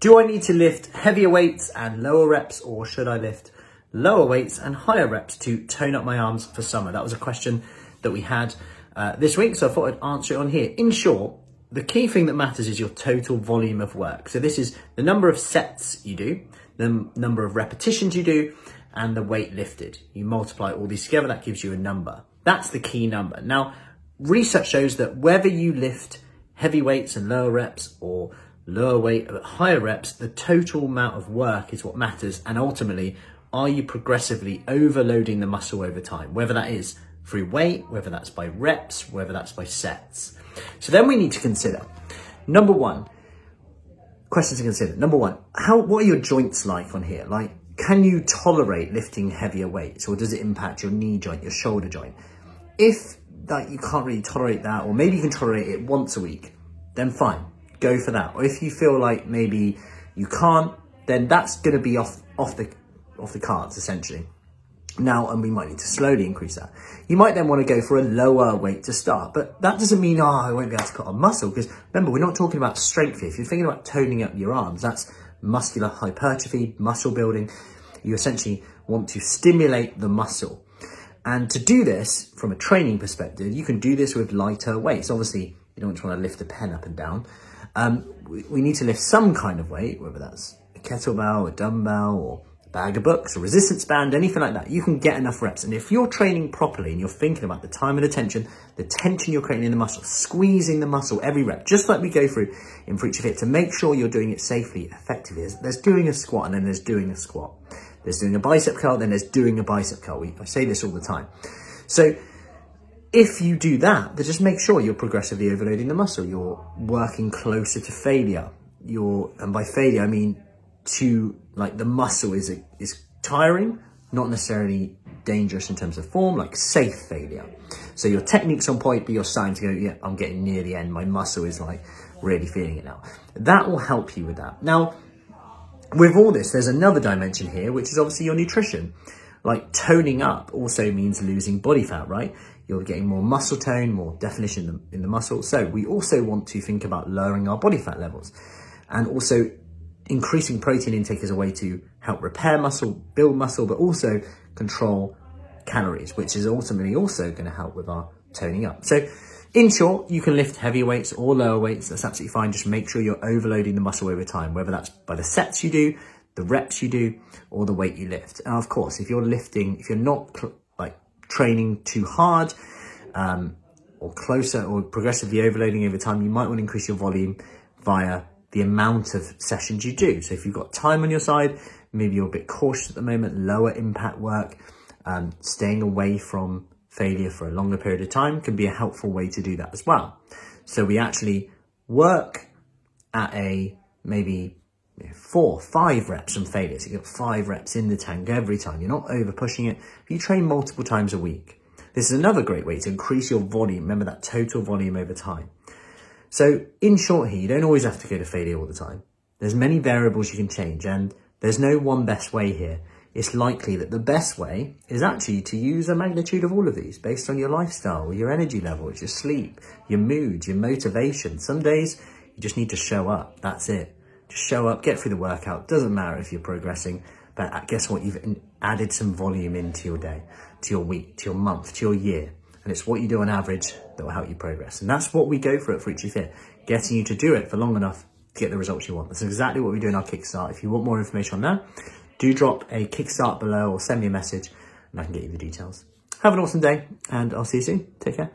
Do I need to lift heavier weights and lower reps or should I lift lower weights and higher reps to tone up my arms for summer? That was a question that we had uh, this week, so I thought I'd answer it on here. In short, the key thing that matters is your total volume of work. So this is the number of sets you do, the number of repetitions you do, and the weight lifted. You multiply all these together, that gives you a number. That's the key number. Now, research shows that whether you lift heavy weights and lower reps or lower weight higher reps, the total amount of work is what matters. And ultimately, are you progressively overloading the muscle over time? Whether that is through weight, whether that's by reps, whether that's by sets. So then we need to consider number one, questions to consider. Number one, how what are your joints like on here? Like, can you tolerate lifting heavier weights or does it impact your knee joint, your shoulder joint? If that you can't really tolerate that, or maybe you can tolerate it once a week, then fine, go for that. Or if you feel like maybe you can't, then that's going to be off off the off the cards essentially. Now, and we might need to slowly increase that. You might then want to go for a lower weight to start, but that doesn't mean, oh, I won't be able to cut on muscle, because remember, we're not talking about strength here. If you're thinking about toning up your arms, that's muscular hypertrophy, muscle building. You essentially want to stimulate the muscle. And to do this from a training perspective, you can do this with lighter weights. Obviously, you don't want to lift a pen up and down. Um, we, we need to lift some kind of weight, whether that's a kettlebell, a dumbbell, or a bag of books, a resistance band, anything like that, you can get enough reps. And if you're training properly and you're thinking about the time and the tension, the tension you're creating in the muscle, squeezing the muscle every rep, just like we go through in Preacher Fit to make sure you're doing it safely, effectively. There's doing a squat and then there's doing a squat. There's doing a bicep curl, then there's doing a bicep curl. We, I say this all the time. So if you do that, then just make sure you're progressively overloading the muscle. You're working closer to failure. You're, and by failure, I mean to like the muscle is is tiring, not necessarily dangerous in terms of form, like safe failure. So your technique's on point, but you're starting to go, yeah, I'm getting near the end. My muscle is like really feeling it now. That will help you with that. Now, with all this, there's another dimension here, which is obviously your nutrition. Like toning up also means losing body fat, right? You're getting more muscle tone, more definition in the, in the muscle. So we also want to think about lowering our body fat levels and also increasing protein intake is a way to help repair muscle, build muscle, but also control calories, which is ultimately also going to help with our toning up. So in short, you can lift heavier weights or lower weights. That's absolutely fine. Just make sure you're overloading the muscle over time, whether that's by the sets you do, the reps you do, or the weight you lift. And of course, if you're lifting, if you're not like training too hard, um, or closer or progressively overloading over time, you might want to increase your volume via the amount of sessions you do. So if you've got time on your side, maybe you're a bit cautious at the moment, lower impact work, um, staying away from failure for a longer period of time can be a helpful way to do that as well. So we actually work at a maybe four, five reps from failure. So you get five reps in the tank every time. You're not over pushing it. You train multiple times a week, this is another great way to increase your volume. Remember that total volume over time. So in short here, you don't always have to go to failure all the time. There's many variables you can change and there's no one best way here. It's likely that the best way is actually to use a magnitude of all of these based on your lifestyle, your energy levels, your sleep, your mood, your motivation. Some days you just need to show up. That's it. Just show up, get through the workout. Doesn't matter if you're progressing, but uh, guess what? You've added some volume into your day, to your week, to your month, to your year. And it's what you do on average that will help you progress. And that's what we go for at Freaky Fit, getting you to do it for long enough to get the results you want. That's exactly what we do in our Kickstart. If you want more information on that, do drop a Kickstart below or send me a message and I can get you the details. Have an awesome day and I'll see you soon. Take care.